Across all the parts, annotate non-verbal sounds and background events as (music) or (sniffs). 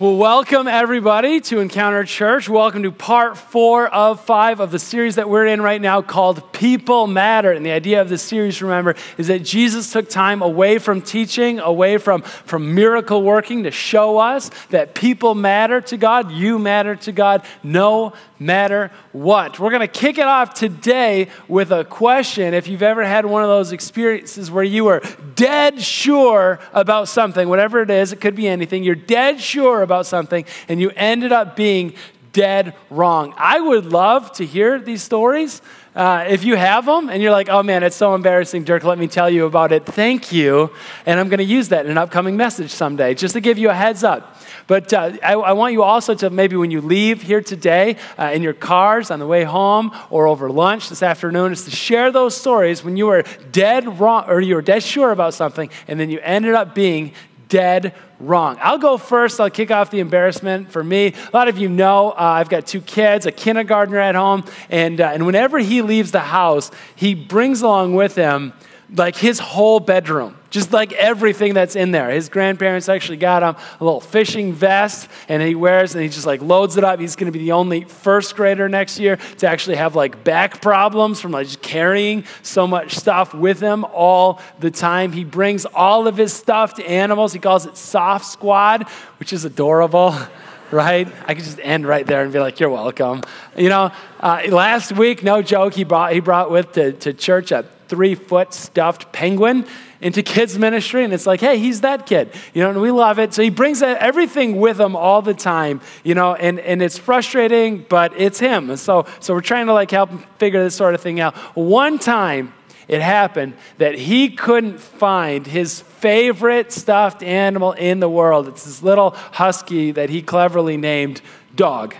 Well, welcome everybody to Encounter Church. Welcome to part four of five of the series that we're in right now called People Matter. And the idea of this series, remember, is that Jesus took time away from teaching, away from, from miracle working to show us that people matter to God, you matter to God, no matter what. We're going to kick it off today with a question. If you've ever had one of those experiences where you were dead sure about something, whatever it is, it could be anything, you're dead sure about something and you ended up being dead wrong. I would love to hear these stories. Uh, if you have them and you're like, oh man, it's so embarrassing, Dirk, let me tell you about it. Thank you. And I'm going to use that in an upcoming message someday, just to give you a heads up. But uh, I, I, want you also to maybe when you leave here today uh, in your cars on the way home or over lunch this afternoon, is to share those stories when you were dead wrong or you were dead sure about something and then you ended up being dead wrong. I'll go first. I'll kick off the embarrassment for me. A lot of you know uh, I've got two kids, a kindergartner at home, and, uh, and whenever he leaves the house, he brings along with him like his whole bedroom, just like everything that's in there. His grandparents actually got him a little fishing vest, and he wears, and he just like loads it up. He's going to be the only first grader next year to actually have like back problems from like just carrying so much stuff with him all the time. He brings all of his stuffed animals. He calls it Soft Squad, which is adorable. (laughs) right? I could just end right there and be like, "You're welcome." You know, uh, last week, no joke, he brought he brought with to, to church a three foot stuffed penguin into kids ministry and it's like hey he's that kid you know and we love it so he brings everything with him all the time you know and, and it's frustrating but it's him so so we're trying to like help him figure this sort of thing out one time it happened that he couldn't find his favorite stuffed animal in the world it's this little husky that he cleverly named dog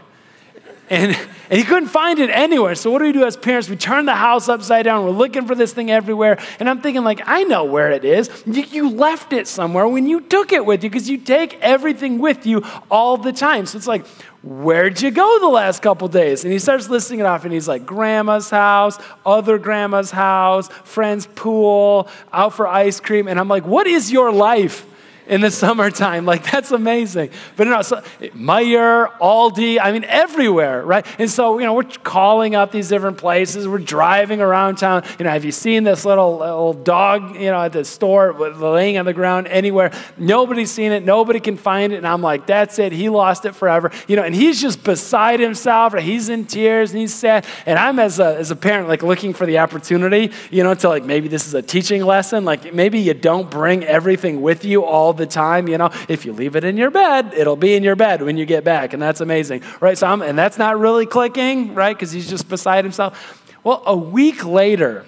and, and he couldn't find it anywhere. So what do we do as parents? We turn the house upside down. We're looking for this thing everywhere. And I'm thinking, like, I know where it is. You, you left it somewhere when you took it with you because you take everything with you all the time. So it's like, where'd you go the last couple days? And he starts listing it off and he's like, grandma's house, other grandma's house, friend's pool, out for ice cream. And I'm like, what is your life? In the summertime. (laughs) Like, that's amazing. But you know, so, Meijer, Aldi, I mean, everywhere, right? And so, you know, we're calling up these different places. We're driving around town. You know, have you seen this little, uh, little dog, you know, at the store laying on the ground anywhere? Nobody's seen it. Nobody can find it. And I'm like, that's it. He lost it forever. You know, and he's just beside himself. He's in tears and he's sad. And I'm, as a, as a parent, like looking for the opportunity, you know, to like maybe this is a teaching lesson. Like, maybe you don't bring everything with you all the time. You know, if you leave it in your bed, it'll be in your bed when you get back, and that's amazing, right? So, I'm, and that's not really clicking, right? Because he's just beside himself. Well, a week later,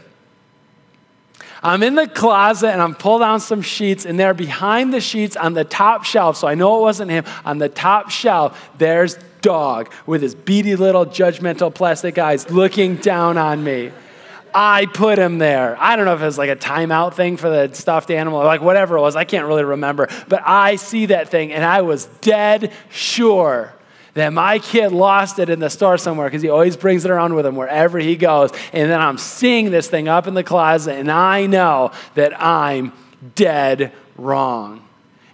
I'm in the closet and I'm pulling down some sheets, and there behind the sheets on the top shelf, so I know it wasn't him, on the top shelf, there's dog with his beady little judgmental plastic eyes looking down on me. I put him there. I don't know if it was like a timeout thing for the stuffed animal, like whatever it was. I can't really remember. But I see that thing, and I was dead sure that my kid lost it in the store somewhere because he always brings it around with him wherever he goes. And then I'm seeing this thing up in the closet, and I know that I'm dead wrong.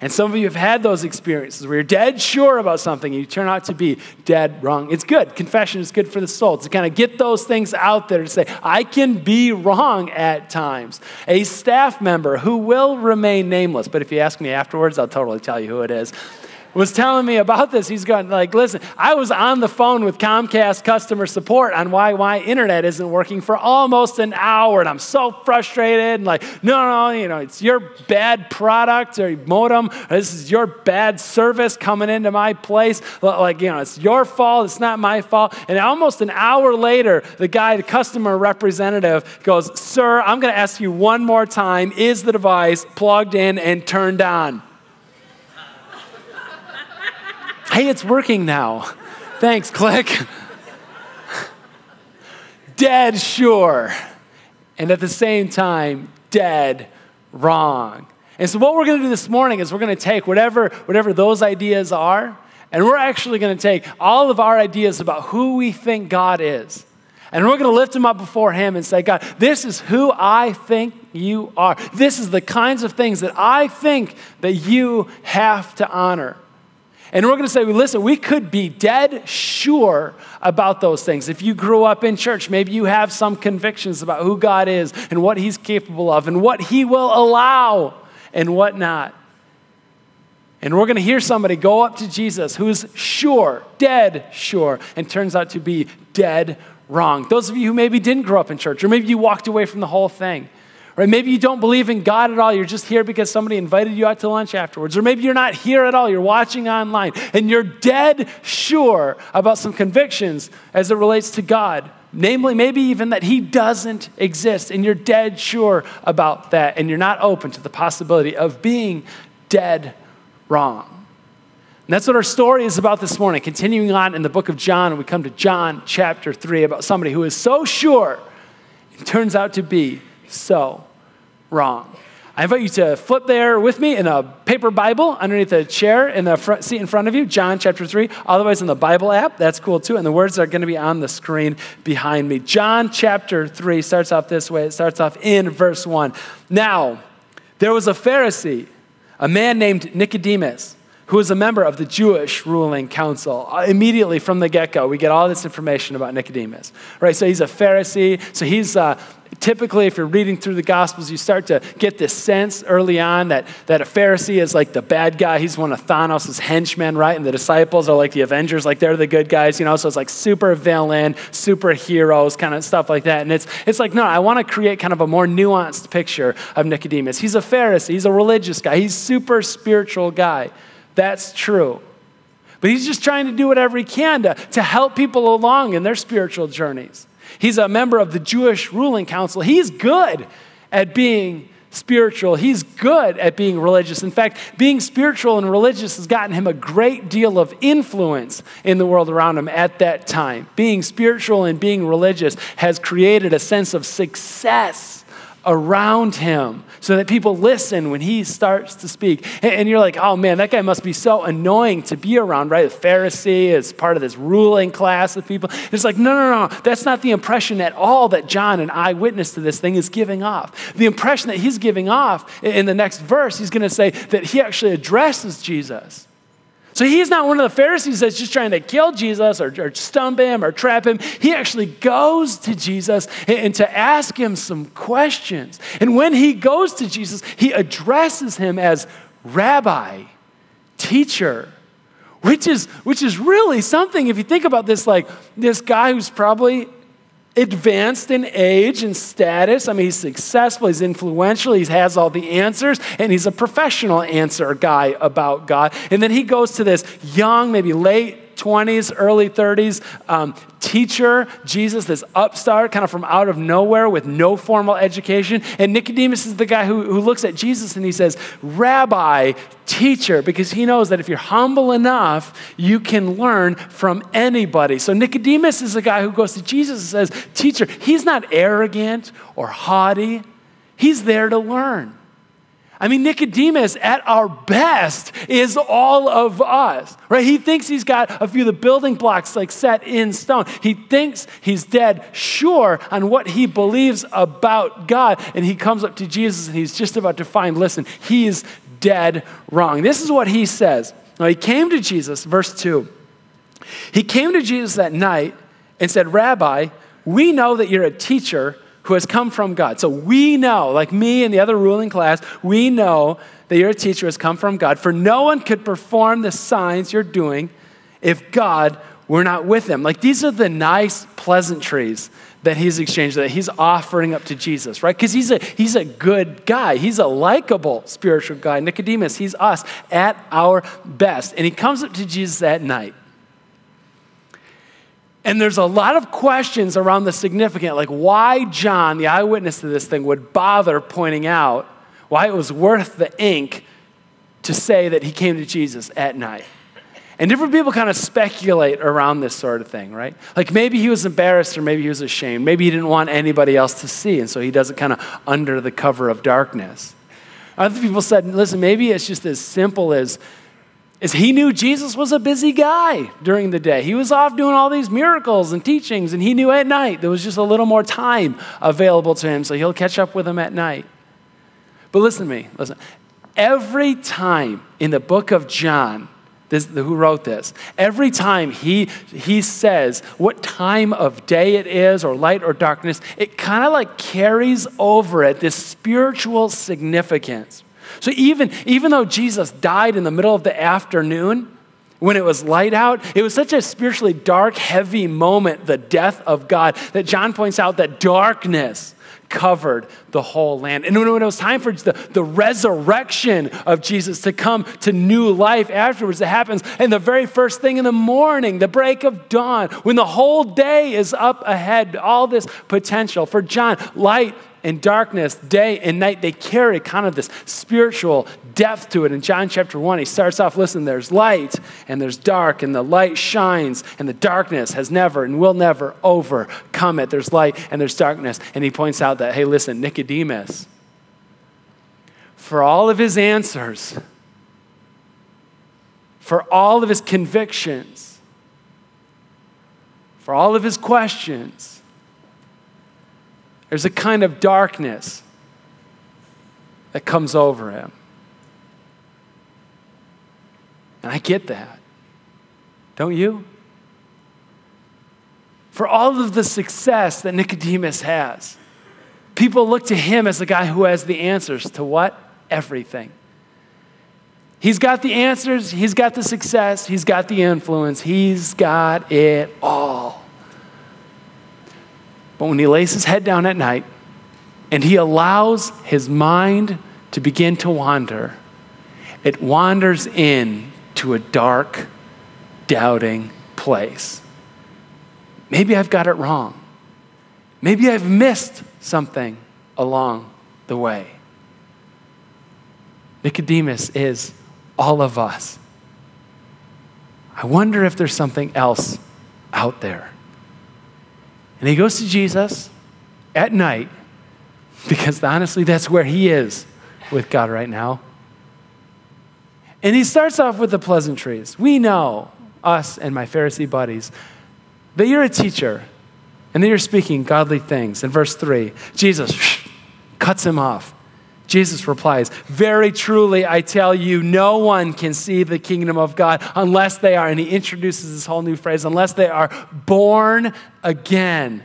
And some of you have had those experiences where you're dead sure about something and you turn out to be dead wrong. It's good. Confession is good for the soul to kind of get those things out there to say, I can be wrong at times. A staff member who will remain nameless, but if you ask me afterwards, I'll totally tell you who it is was telling me about this. He's going like, listen, I was on the phone with Comcast customer support on why why internet isn't working for almost an hour, and I'm so frustrated. And like, no, no, you know, it's your bad product or modem. Or this is your bad service coming into my place. Like, you know, it's your fault. It's not my fault. And almost an hour later, the guy, the customer representative, goes, "Sir, I'm going to ask you one more time: Is the device plugged in and turned on?" Hey, it's working now. Thanks, click. dead sure. And at the same time, dead wrong. And so, what we're going to do this morning is we're going to take whatever, whatever those ideas are, and we're actually going to take all of our ideas about who we think God is. And we're going to lift him up before him and say, God, this is who I think you are. This is the kinds of things that I think that you have to honor. And we're going to say, listen, we could be dead sure about those things. If you grew up in church, maybe you have some convictions about who God is and what He's capable of and what He will allow and what not. And we're going to hear somebody go up to Jesus who's sure, dead sure, and turns out to be dead wrong. Those of you who maybe didn't grow up in church, or maybe you walked away from the whole thing. Right? Maybe you don't believe in God at all. You're just here because somebody invited you out to lunch afterwards. Or maybe you're not here at all. You're watching online and you're dead sure about some convictions as it relates to God. Namely, maybe even that He doesn't exist. And you're dead sure about that. And you're not open to the possibility of being dead wrong. And that's what our story is about this morning. Continuing on in the book of John, we come to John chapter 3 about somebody who is so sure it turns out to be so wrong. I invite you to flip there with me in a paper Bible underneath the chair in the front seat in front of you, John chapter 3. Otherwise, in the Bible app, that's cool too. And the words are going to be on the screen behind me. John chapter 3 starts off this way it starts off in verse 1. Now, there was a Pharisee, a man named Nicodemus who is a member of the Jewish ruling council. Uh, immediately from the get go, we get all this information about Nicodemus, right? So he's a Pharisee. So he's uh, typically, if you're reading through the Gospels, you start to get this sense early on that, that a Pharisee is like the bad guy. He's one of Thanos' henchmen, right? And the disciples are like the Avengers, like they're the good guys, you know? So it's like super villain, superheroes, kind of stuff like that. And it's, it's like, no, I want to create kind of a more nuanced picture of Nicodemus. He's a Pharisee, he's a religious guy, he's super spiritual guy. That's true. But he's just trying to do whatever he can to, to help people along in their spiritual journeys. He's a member of the Jewish ruling council. He's good at being spiritual. He's good at being religious. In fact, being spiritual and religious has gotten him a great deal of influence in the world around him at that time. Being spiritual and being religious has created a sense of success around him so that people listen when he starts to speak. And you're like, oh man, that guy must be so annoying to be around, right? The Pharisee is part of this ruling class of people. It's like, no, no, no, that's not the impression at all that John, an eyewitness to this thing, is giving off. The impression that he's giving off in the next verse, he's going to say that he actually addresses Jesus. So he's not one of the Pharisees that's just trying to kill Jesus or, or stump him or trap him. He actually goes to Jesus and, and to ask him some questions. And when he goes to Jesus, he addresses him as rabbi, teacher, which is, which is really something if you think about this like this guy who's probably advanced in age and status. I mean, he's successful, he's influential, he has all the answers, and he's a professional answer guy about God. And then he goes to this young, maybe late 20s, early 30s, um, teacher, Jesus, this upstart kind of from out of nowhere with no formal education. And Nicodemus is the guy who, who looks at Jesus and he says, Rabbi, teacher, because he knows that if you're humble enough, you can learn from anybody. So Nicodemus is the guy who goes to Jesus and says, Teacher, he's not arrogant or haughty, he's there to learn. I mean, Nicodemus, at our best, is all of us, right? He thinks he's got a few of the building blocks like set in stone. He thinks he's dead sure on what he believes about God. And he comes up to Jesus and he's just about to find, listen, he's dead wrong. This is what he says. Now, he came to Jesus, verse 2. He came to Jesus that night and said, Rabbi, we know that you're a teacher who has come from God. So we know, like me and the other ruling class, we know that you're teacher has come from God. For no one could perform the signs you're doing if God were not with them. Like these are the nice pleasantries that he's exchanged, that he's offering up to Jesus, right? Because he's a, he's a good guy. He's a likable spiritual guy. Nicodemus, he's us at our best. And he comes up to Jesus at night. And there's a lot of questions around the significant, like why John, the eyewitness to this thing, would bother pointing out why it was worth the ink to say that he came to Jesus at night. And different people kind of speculate around this sort of thing, right? Like maybe he was embarrassed or maybe he was ashamed. Maybe he didn't want anybody else to see, and so he does it kind of under the cover of darkness. Other people said, listen, maybe it's just as simple as is he knew Jesus was a busy guy during the day. He was off doing all these miracles and teachings, and he knew at night there was just a little more time available to him, so he'll catch up with him at night. But listen to me, listen. Every time in the book of John this, who wrote this. Every time he, he says what time of day it is, or light or darkness, it kind of like carries over it this spiritual significance. So even, even though Jesus died in the middle of the afternoon, when it was light out, it was such a spiritually dark, heavy moment, the death of God, that John points out that darkness covered the whole land. And when it was time for the, the resurrection of Jesus to come to new life afterwards, it happens. And the very first thing in the morning, the break of dawn, when the whole day is up ahead, all this potential. For John, light and darkness, day and night, they carry kind of this spiritual depth to it. In John chapter 1, he starts off listen, there's light and there's dark, and the light shines, and the darkness has never and will never overcome it. There's light and there's darkness. And he points out that, hey, listen, Nicodemus, for all of his answers, for all of his convictions, for all of his questions, there's a kind of darkness that comes over him. And I get that. Don't you? For all of the success that Nicodemus has, people look to him as the guy who has the answers to what? Everything. He's got the answers, he's got the success, he's got the influence, he's got it all. But when he lays his head down at night and he allows his mind to begin to wander, it wanders in to a dark, doubting place. Maybe I've got it wrong. Maybe I've missed something along the way. Nicodemus is all of us. I wonder if there's something else out there. And he goes to Jesus at night because honestly, that's where he is with God right now. And he starts off with the pleasantries. We know, us and my Pharisee buddies, that you're a teacher and that you're speaking godly things. In verse 3, Jesus (sniffs) cuts him off. Jesus replies, Very truly, I tell you, no one can see the kingdom of God unless they are, and he introduces this whole new phrase, unless they are born again.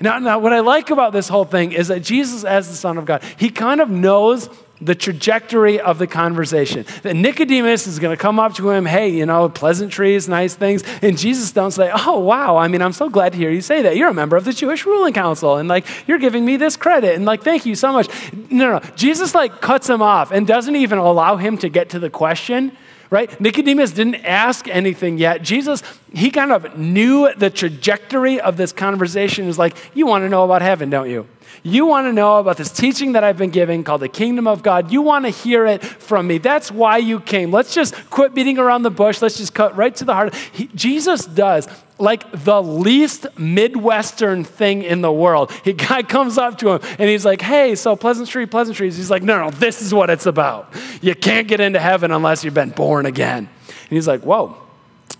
Now, now, what I like about this whole thing is that Jesus, as the Son of God, he kind of knows the trajectory of the conversation. That Nicodemus is going to come up to him, hey, you know, pleasantries, nice things. And Jesus don't say, oh, wow, I mean, I'm so glad to hear you say that. You're a member of the Jewish ruling council. And like, you're giving me this credit. And like, thank you so much. No, no. Jesus like cuts him off and doesn't even allow him to get to the question right? Nicodemus didn't ask anything yet. Jesus, he kind of knew the trajectory of this conversation. Is like, you want to know about heaven, don't you? You want to know about this teaching that I've been giving called the kingdom of God. You want to hear it from me. That's why you came. Let's just quit beating around the bush. Let's just cut right to the heart. He, Jesus does like the least Midwestern thing in the world. He guy comes up to him and he's like, hey, so pleasantry, pleasantries. He's like, no, no, this is what it's about. You can't get into heaven unless you've been born again. And he's like, whoa,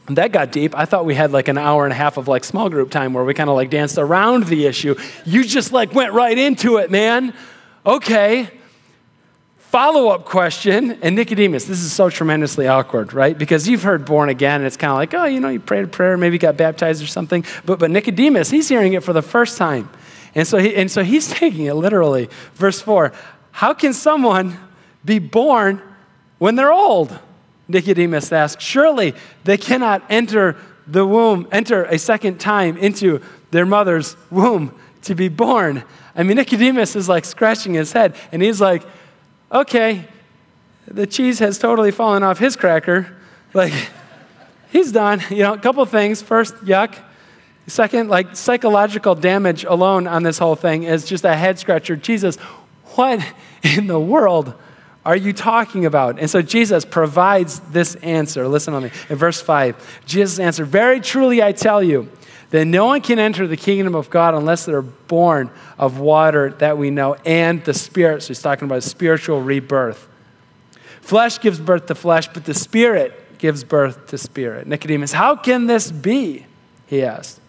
that got deep. I thought we had like an hour and a half of like small group time where we kind of like danced around the issue. You just like went right into it, man. Okay. Follow up question. And Nicodemus, this is so tremendously awkward, right? Because you've heard born again, and it's kind of like, oh, you know, you prayed a prayer, maybe got baptized or something. But, but Nicodemus, he's hearing it for the first time. And so, he, and so he's (laughs) taking it literally. Verse 4 How can someone be born when they're old? Nicodemus asked, Surely they cannot enter the womb, enter a second time into their mother's womb to be born. I mean, Nicodemus is like scratching his head, and he's like, Okay, the cheese has totally fallen off his cracker. Like, he's done. You know, a couple things. First, yuck. Second, like psychological damage alone on this whole thing is just a head scratcher. Jesus, what in the world are you talking about? And so Jesus provides this answer. Listen to me. In verse 5, Jesus answered, Very truly I tell you, that no one can enter the kingdom of God unless they're born of water that we know and the Spirit. So he's talking about spiritual rebirth. Flesh gives birth to flesh, but the Spirit gives birth to spirit. Nicodemus, how can this be? He asked.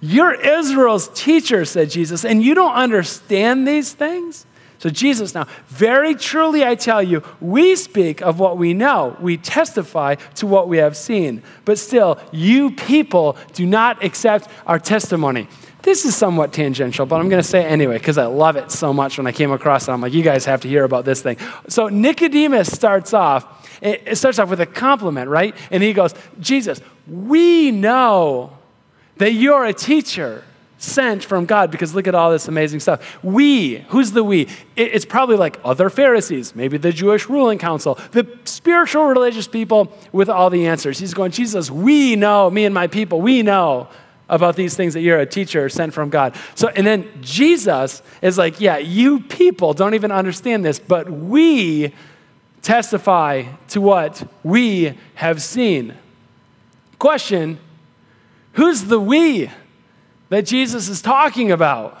You're Israel's teacher, said Jesus, and you don't understand these things? So, Jesus now, very truly I tell you, we speak of what we know, we testify to what we have seen. But still, you people do not accept our testimony. This is somewhat tangential, but I'm going to say it anyway because I love it so much when I came across it. I'm like, you guys have to hear about this thing. So, Nicodemus starts off, eh, it starts off with a compliment, right? And he goes, Jesus, we know that you're a teacher sent from God because look at all this amazing stuff. We, who's the we? It's probably like other Pharisees, maybe the Jewish ruling council, the spiritual religious people with all the answers. He's going, Jesus, we know, me and my people, we know about these things that you're a teacher sent from God. So, and then Jesus is like, yeah, you people don't even understand this, but we testify to what we have seen. Question Who's the we? That Jesus is talking about.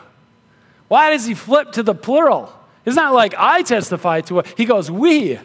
Why does he flip to the plural? It's not like I testify to it. He goes, we.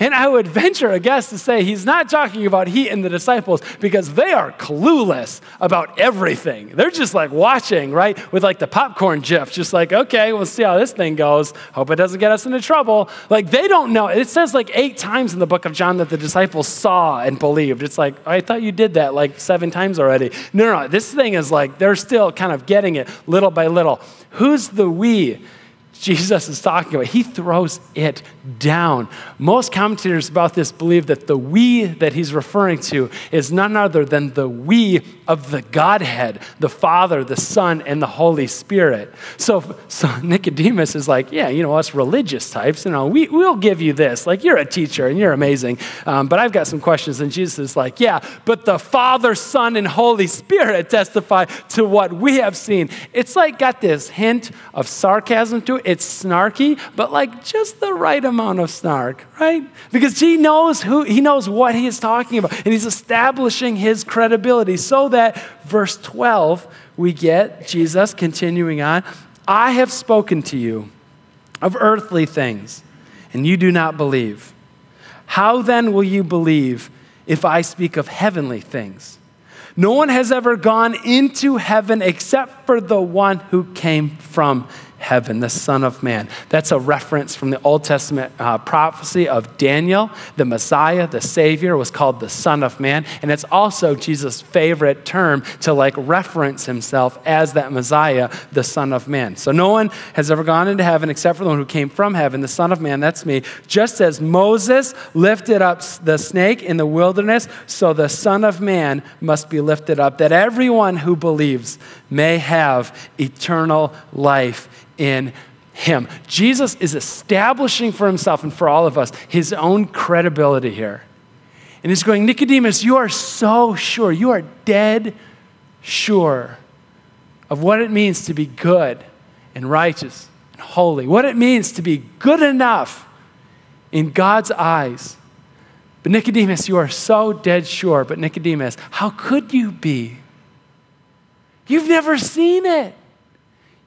And I would venture a guess to say he's not talking about he and the disciples because they are clueless about everything. They're just like watching, right? With like the popcorn gif, just like, okay, we'll see how this thing goes. Hope it doesn't get us into trouble. Like they don't know. It says like eight times in the book of John that the disciples saw and believed. It's like, I thought you did that like seven times already. No, no, no. This thing is like, they're still kind of getting it little by little. Who's the we? Jesus is talking about. He throws it down. Most commentators about this believe that the we that he's referring to is none other than the we of the Godhead, the Father, the Son, and the Holy Spirit. So, so Nicodemus is like, yeah, you know, us religious types, you know, we, we'll give you this. Like, you're a teacher and you're amazing, um, but I've got some questions. And Jesus is like, yeah, but the Father, Son, and Holy Spirit testify to what we have seen. It's like got this hint of sarcasm to it it's snarky, but like just the right amount of snark, right? Because he knows who he knows what he is talking about, and he's establishing his credibility so that verse 12 we get Jesus continuing on, I have spoken to you of earthly things, and you do not believe. How then will you believe if I speak of heavenly things? No one has ever gone into heaven except for the one who came from heaven, the Son of Man. That's a reference from the Old Testament uh, prophecy of Daniel. The Messiah, the Savior, was called the Son of Man. And it's also Jesus' favorite term to like reference himself as that Messiah, the Son of Man. So no one has ever gone into heaven except for the one who came from heaven, the Son of Man, that's me. Just as Moses lifted up the snake in the wilderness, so the Son of Man must be lifted up, that everyone who believes may have eternal life in him. Jesus is establishing for himself and for all of us his own credibility here. And he's going, Nicodemus, you are so sure, you are dead sure of what it means to be good and righteous and holy, what it means to be good enough in God's eyes. But Nicodemus, you are so dead sure. But Nicodemus, how could you be? You've never seen it.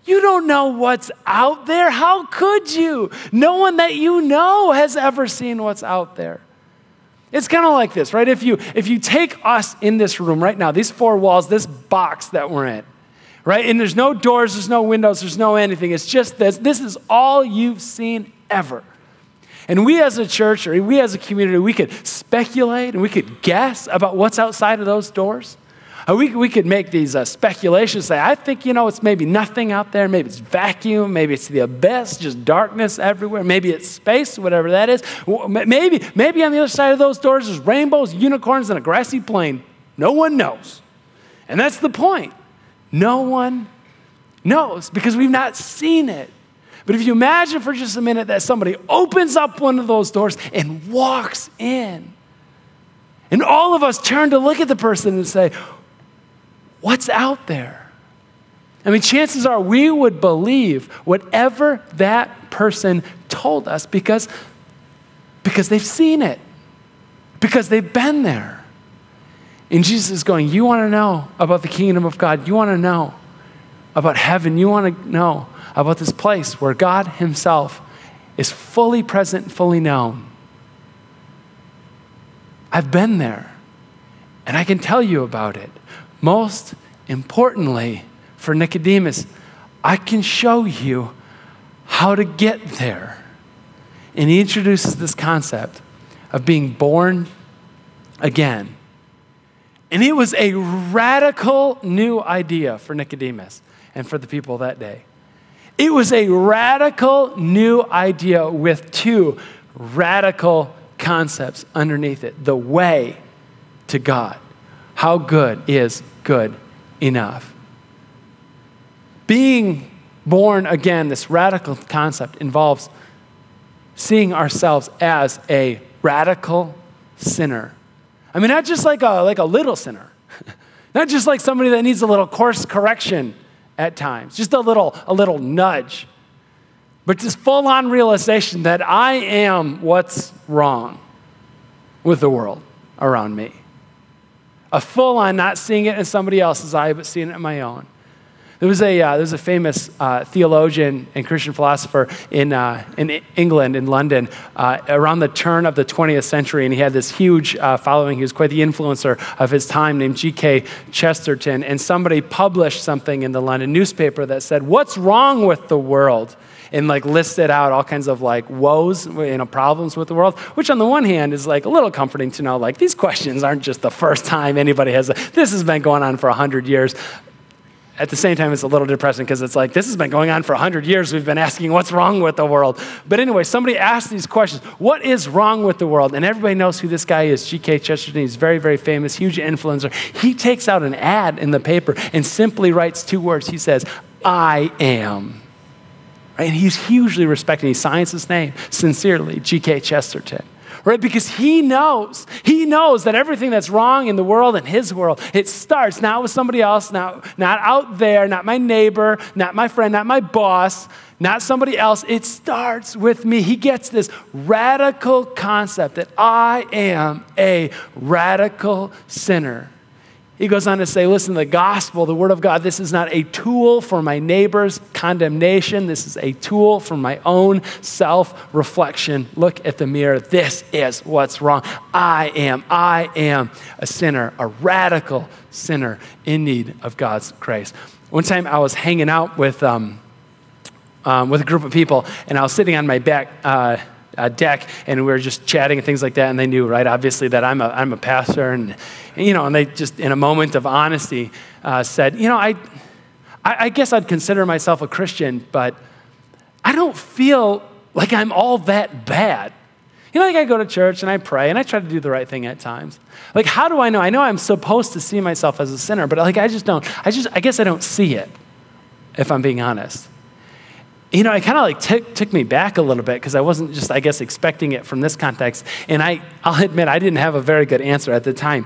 You don't know what's out there. How could you? No one that you know has ever seen what's out there. It's kind of like this, right? If you if you take us in this room right now, these four walls, this box that we're in, right? And there's no doors, there's no windows, there's no anything. It's just this. This is all you've seen ever. And we as a church or we as a community, we could speculate and we could guess about what's outside of those doors. Uh, we, we could make these uh, speculations, say, I think, you know, it's maybe nothing out there. Maybe it's vacuum. Maybe it's the abyss, just darkness everywhere. Maybe it's space, whatever that is. Maybe, maybe on the other side of those doors is rainbows, unicorns, and a grassy plain. No one knows. And that's the point. No one knows because we've not seen it. But if you imagine for just a minute that somebody opens up one of those doors and walks in, and all of us turn to look at the person and say, What's out there? I mean, chances are we would believe whatever that person told us because, because they've seen it, because they've been there. And Jesus is going, You want to know about the kingdom of God? You want to know about heaven? You want to know about this place where God Himself is fully present, fully known? I've been there, and I can tell you about it. Most importantly, for Nicodemus, I can show you how to get there. And he introduces this concept of being born again. And it was a radical new idea for Nicodemus and for the people that day. It was a radical new idea with two radical concepts underneath it the way to God. How good is good enough? Being born again, this radical concept involves seeing ourselves as a radical sinner. I mean, not just like a, like a little sinner, (laughs) not just like somebody that needs a little course correction at times, just a little, a little nudge, but this full on realization that I am what's wrong with the world around me. A full on not seeing it in somebody else's eye, but seeing it in my own. There was a, uh, there was a famous uh, theologian and Christian philosopher in, uh, in England, in London, uh, around the turn of the 20th century, and he had this huge uh, following. He was quite the influencer of his time, named G.K. Chesterton. And somebody published something in the London newspaper that said, What's wrong with the world? And like listed out all kinds of like woes, you know, problems with the world, which on the one hand is like a little comforting to know like these questions aren't just the first time anybody has, this has been going on for 100 years at the same time, it's a little depressing because it's like, this has been going on for 100 years. We've been asking, what's wrong with the world? But anyway, somebody asked these questions What is wrong with the world? And everybody knows who this guy is, G.K. Chesterton. He's very, very famous, huge influencer. He takes out an ad in the paper and simply writes two words. He says, I am. And he's hugely respected. He signs his name sincerely, G.K. Chesterton right? Because he knows, he knows that everything that's wrong in the world and his world, it starts not with somebody else, not, not out there, not my neighbor, not my friend, not my boss, not somebody else. It starts with me. He gets this radical concept that I am a radical sinner. He goes on to say, listen, the gospel, the word of God, this is not a tool for my neighbor's condemnation. This is a tool for my own self reflection. Look at the mirror. This is what's wrong. I am, I am a sinner, a radical sinner in need of God's grace. One time I was hanging out with, um, um, with a group of people, and I was sitting on my back. Uh, uh, deck and we were just chatting and things like that and they knew right obviously that i'm a, I'm a pastor and you know and they just in a moment of honesty uh, said you know I, I, I guess i'd consider myself a christian but i don't feel like i'm all that bad. You know like i go to church and i pray and i try to do the right thing at times. Like how do i know? I know i'm supposed to see myself as a sinner but like i just don't i just i guess i don't see it if i'm being honest you know, it kind of like took, took me back a little bit because I wasn't just, I guess, expecting it from this context. And I, I'll admit, I didn't have a very good answer at the time.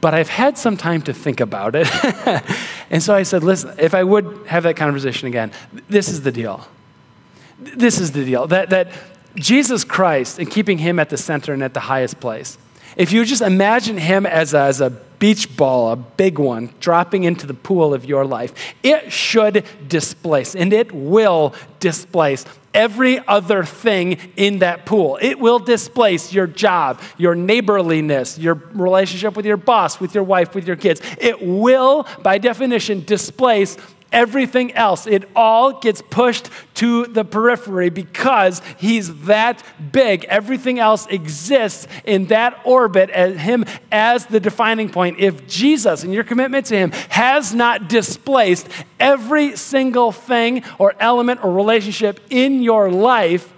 But I've had some time to think about it. (laughs) and so I said, listen, if I would have that conversation again, this is the deal. This is the deal that, that Jesus Christ and keeping him at the center and at the highest place, if you just imagine him as a, as a beach ball, a big one, dropping into the pool of your life, it should displace, and it will displace every other thing in that pool. It will displace your job, your neighborliness, your relationship with your boss, with your wife, with your kids. It will, by definition, displace everything else. It all gets pushed to the periphery because he's that big. Everything else exists in that orbit as him as the defining point. If Jesus and your commitment to him has not displaced every single thing or element or relationship in your life,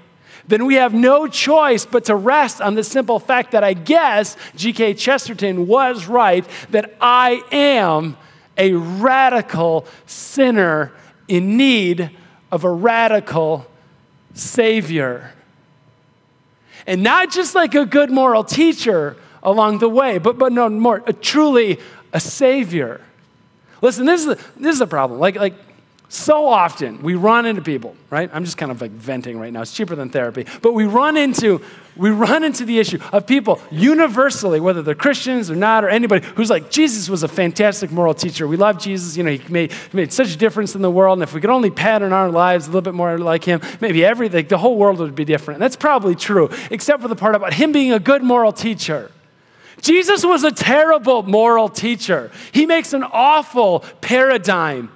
then we have no choice but to rest on the simple fact that I guess G.K. Chesterton was right that I am a radical sinner in need of a radical Savior. And not just like a good moral teacher along the way, but, but no more, a, truly a Savior. Listen, this is this is the problem. Like, like so often we run into people, right? I'm just kind of like venting right now. It's cheaper than therapy. But we run into we run into the issue of people universally, whether they're Christians or not, or anybody who's like, Jesus was a fantastic moral teacher. We love Jesus. You know, he made, he made such a difference in the world. And if we could only pattern our lives a little bit more like him, maybe everything, the whole world would be different. And that's probably true, except for the part about him being a good moral teacher. Jesus was a terrible moral teacher. He makes an awful paradigm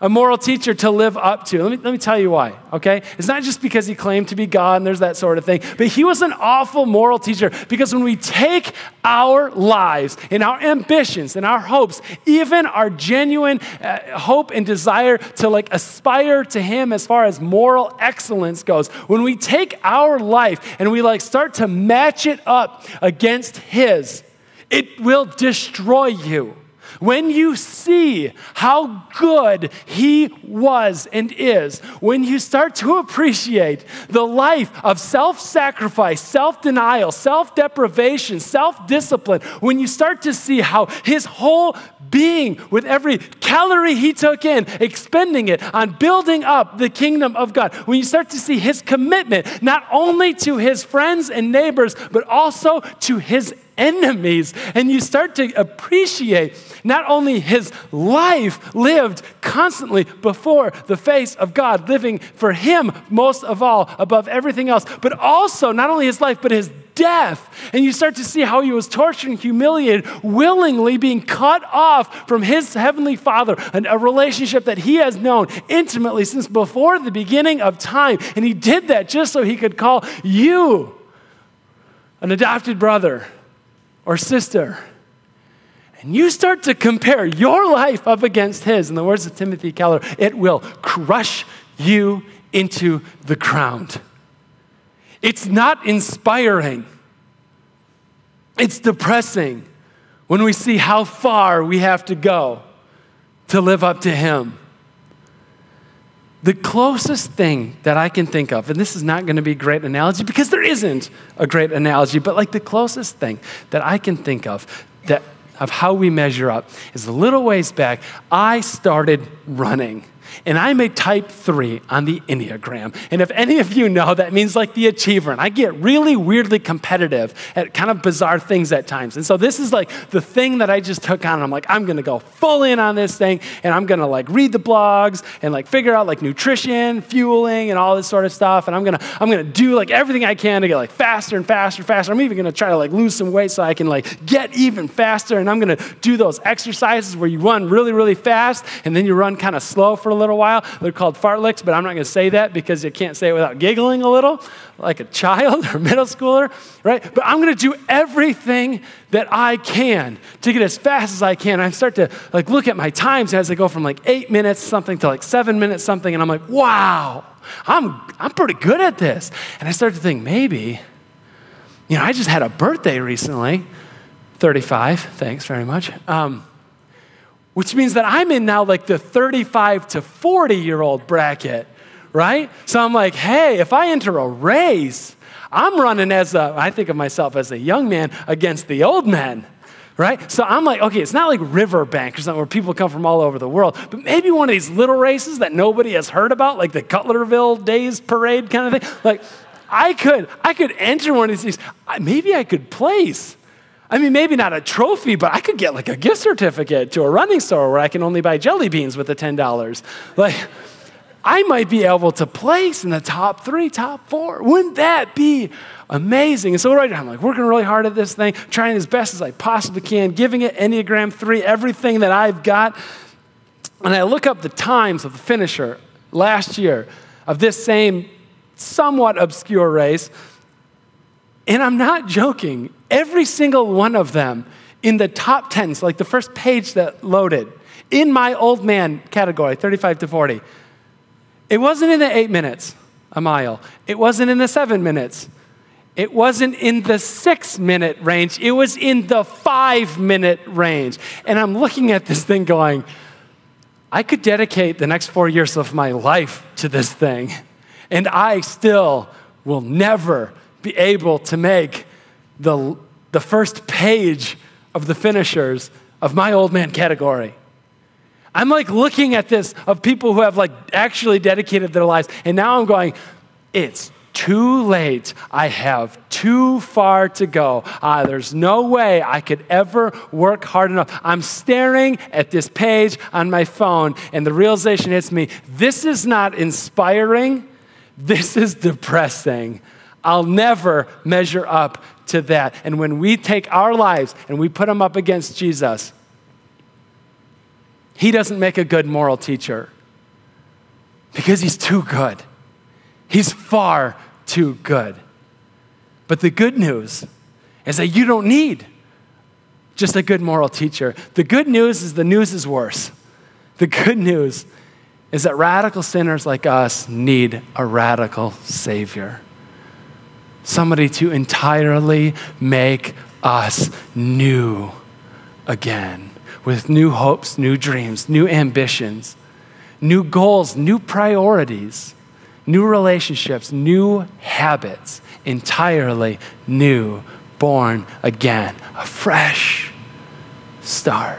a moral teacher to live up to. Let me, let me tell you why, okay? It's not just because he claimed to be God and there's that sort of thing, but he was an awful moral teacher because when we take our lives and our ambitions and our hopes, even our genuine uh, hope and desire to like aspire to him as far as moral excellence goes, when we take our life and we like start to match it up against his, it will destroy you. When you see how good He was and is, when you start to appreciate the life of self sacrifice, self denial, self deprivation, self discipline, when you start to see how His whole being, with every calorie He took in, expending it on building up the kingdom of God, when you start to see His commitment not only to His friends and neighbors, but also to His enemies. And you start to appreciate not only his life lived constantly before the face of God, living for him most of all, above everything else, but also not only his life, but his death. And you start to see how he was tortured and humiliated, willingly being cut off from his heavenly Father, a relationship that he has known intimately since before the beginning of time. And he did that just so he could call you an adopted brother or sister, and you start to compare your life up against his, in the words of Timothy Keller, it will crush you into the ground. It's not inspiring, it's depressing when we see how far we have to go to live up to him. The closest thing that I can think of, and this is not going to be a great analogy because there isn't a great analogy, but like the closest thing that I can think of that of how we measure up is a little ways back, I started running and I'm a type three on the Enneagram. And if any of you know, that means like the achiever. And I get really weirdly competitive at kind of bizarre things at times. And so this is like the thing that I just took on. I'm like, I'm going to go full in on this thing. And I'm going to like read the blogs and like figure out like nutrition, fueling, and all this sort of stuff. And I'm going to, I'm going to do like everything I can to get like faster and faster and faster. I'm even going to try to like lose some weight so I can like get even faster. And I'm going to do those exercises where you run really, really fast and then you run kind of slow for a little while. They're called fartleks, but I'm not going to say that because you can't say it without giggling a little, like a child (laughs) or middle schooler, right? But I'm going to do everything that I can to get as fast as I can. I start to like look at my times as I go from like eight minutes something to like seven minutes something, and I'm like, wow, I'm I'm pretty good at this. And I start to think maybe, you know, I just had a birthday recently, 35. Thanks very much. Um, which means that I'm in now like the 35 to 40 year old bracket, right? So I'm like, hey, if I enter a race, I'm running as a, I think of myself as a young man against the old men, right? So I'm like, okay, it's not like Riverbank or something where people come from all over the world, but maybe one of these little races that nobody has heard about, like the Cutlerville Days Parade kind of thing. Like, I could, I could enter one of these. Maybe I could place. I mean, maybe not a trophy, but I could get like a gift certificate to a running store where I can only buy jelly beans with the $10. Like, I might be able to place in the top three, top four. Wouldn't that be amazing? And so right now, I'm like working really hard at this thing, trying as best as I possibly can, giving it Enneagram 3, everything that I've got. And I look up the times of the finisher last year of this same somewhat obscure race. And I'm not joking. Every single one of them in the top 10, so like the first page that loaded, in my old man category, 35 to 40, it wasn't in the eight minutes a mile, it wasn't in the seven minutes. It wasn't in the six minute range, it was in the five minute range. And I'm looking at this thing going, I could dedicate the next four years of my life to this thing, and I still will never be able to make the, the first page of the finishers of my old man category. I'm like looking at this of people who have like actually dedicated their lives, and now I'm going, it's too late. I have too far to go. Uh, there's no way I could ever work hard enough. I'm staring at this page on my phone, and the realization hits me this is not inspiring, this is depressing. I'll never measure up to that. And when we take our lives and we put them up against Jesus, he doesn't make a good moral teacher. because he's too good. He's far too good. But the good news is that you don't need just a good moral teacher. The good news is the news is worse. The good news is that radical sinners like us need a radical Savior. Somebody to entirely make us new again with new hopes, new dreams, new ambitions, new goals, new priorities, new relationships, new habits, entirely new, born again, a fresh start.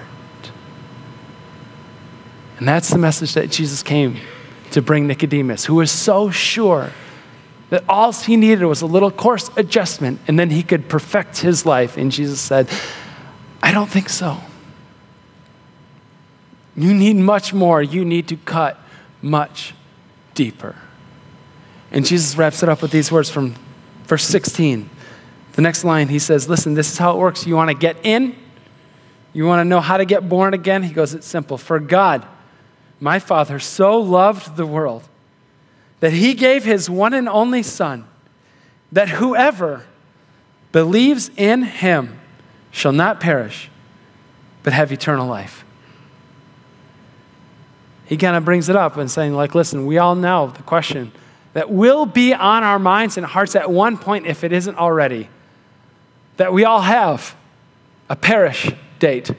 And that's the message that Jesus came to bring Nicodemus, who was so sure that all he needed was a little course adjustment and then he could perfect his life. And Jesus said, I don't think so. You need much more. You need to cut much deeper. And Jesus wraps it up with these words from verse 16. The next line, he says, Listen, this is how it works. You want to get in? You want to know how to get born again? He goes, It's simple. For God, my Father, so loved the world that he gave his one and only Son, that whoever believes in him shall not perish, but have eternal life. He kind of brings it up and saying, like, listen, we all know the question that will be on our minds and hearts at one point, if it isn't already, that we all have a perish date.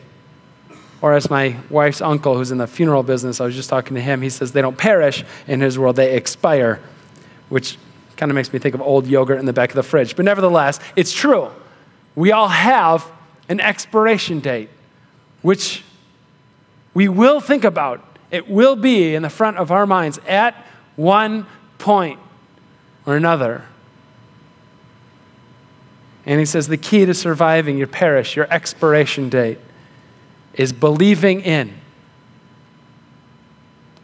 Or as my wife's uncle, who's in the funeral business, I was just talking to him, he says they don't perish in his world, they expire, which kind of makes me think of old yogurt in the back of the fridge. But nevertheless, it's true. We all have an expiration date, which we will think about. It will be in the front of our minds at one point or another. And he says the key to surviving your perish, your expiration date, is believing in.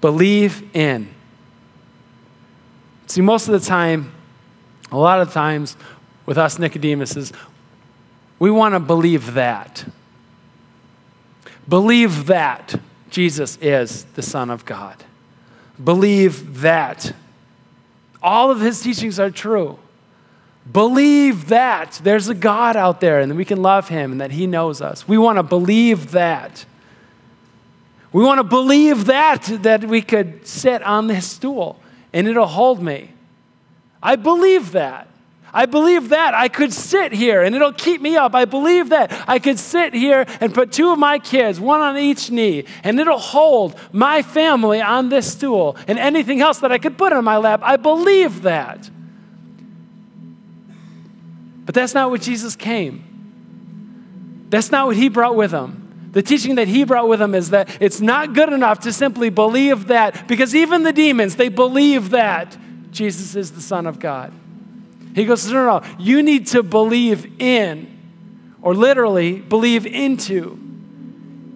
Believe in. See, most of the time, a lot of times with us Nicodemuses, we want to believe that. Believe that Jesus is the Son of God. Believe that all of his teachings are true. Believe that there's a God out there and that we can love him and that he knows us. We want to believe that. We want to believe that that we could sit on this stool and it'll hold me. I believe that. I believe that I could sit here and it'll keep me up. I believe that I could sit here and put two of my kids, one on each knee, and it'll hold my family on this stool and anything else that I could put on my lap. I believe that. But that's not what Jesus came. That's not what he brought with him. The teaching that he brought with him is that it's not good enough to simply believe that, because even the demons, they believe that Jesus is the Son of God. He goes, no, no, no. You need to believe in, or literally believe into.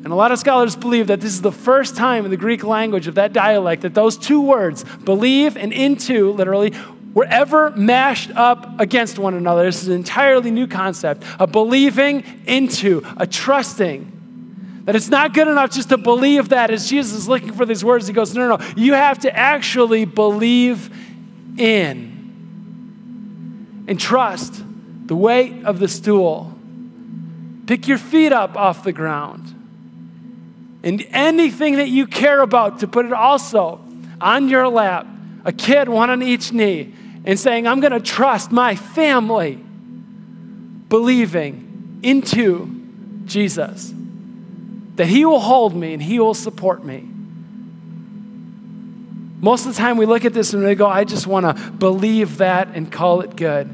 And a lot of scholars believe that this is the first time in the Greek language of that dialect that those two words, believe and into, literally, were ever mashed up against one another. This is an entirely new concept a believing into, a trusting. That it's not good enough just to believe that. As Jesus is looking for these words, he goes, No, no, no. You have to actually believe in and trust the weight of the stool. Pick your feet up off the ground. And anything that you care about, to put it also on your lap, a kid, one on each knee, and saying, I'm going to trust my family, believing into Jesus, that He will hold me and He will support me. Most of the time, we look at this and we go, I just want to believe that and call it good.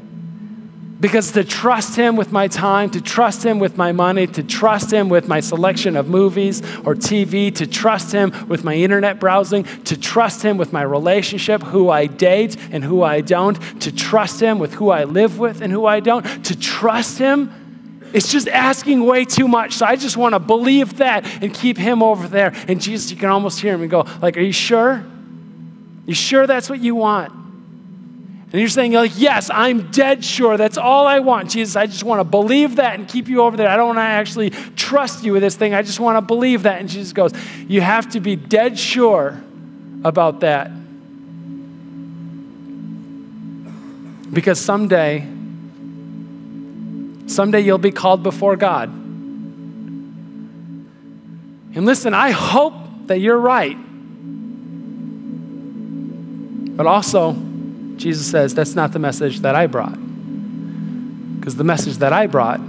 Because to trust Him with my time, to trust Him with my money, to trust Him with my selection of movies or TV, to trust Him with my internet browsing, to trust Him with my relationship, who I date and who I don't, to trust Him with who I live with and who I don't, to trust Him. It's just asking way too much. So I just want to believe that and keep him over there. And Jesus, you can almost hear him and go, like, are you sure? You sure that's what you want? And you're saying, like, yes, I'm dead sure. That's all I want. Jesus, I just want to believe that and keep you over there. I don't want to actually trust you with this thing. I just want to believe that. And Jesus goes, You have to be dead sure about that. Because someday, someday you'll be called before God. And listen, I hope that you're right. But also, Jesus says, that's not the message that I brought. Because the message that I brought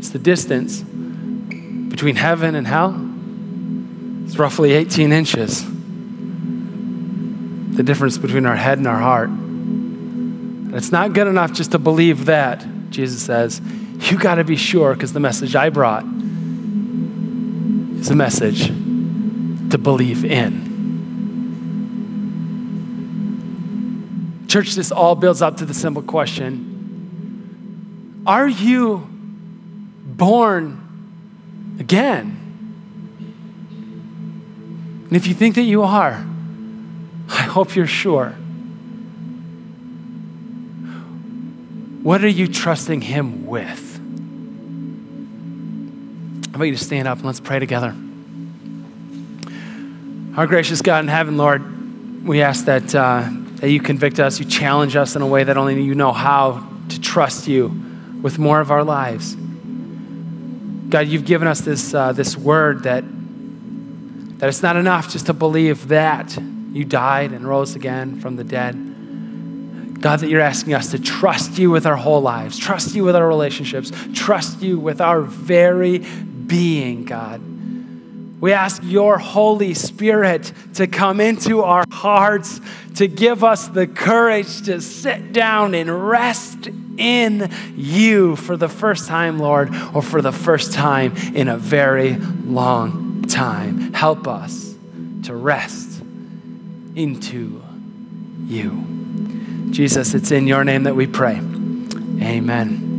is the distance between heaven and hell. It's roughly 18 inches. The difference between our head and our heart. And it's not good enough just to believe that, Jesus says. You got to be sure because the message I brought is a message to believe in. Church, this all builds up to the simple question Are you born again? And if you think that you are, I hope you're sure. What are you trusting Him with? I want you to stand up and let's pray together? Our gracious God in heaven, Lord, we ask that. Uh, that you convict us, you challenge us in a way that only you know how to trust you with more of our lives. God, you've given us this, uh, this word that, that it's not enough just to believe that you died and rose again from the dead. God, that you're asking us to trust you with our whole lives, trust you with our relationships, trust you with our very being, God. We ask your Holy Spirit to come into our hearts, to give us the courage to sit down and rest in you for the first time, Lord, or for the first time in a very long time. Help us to rest into you. Jesus, it's in your name that we pray. Amen.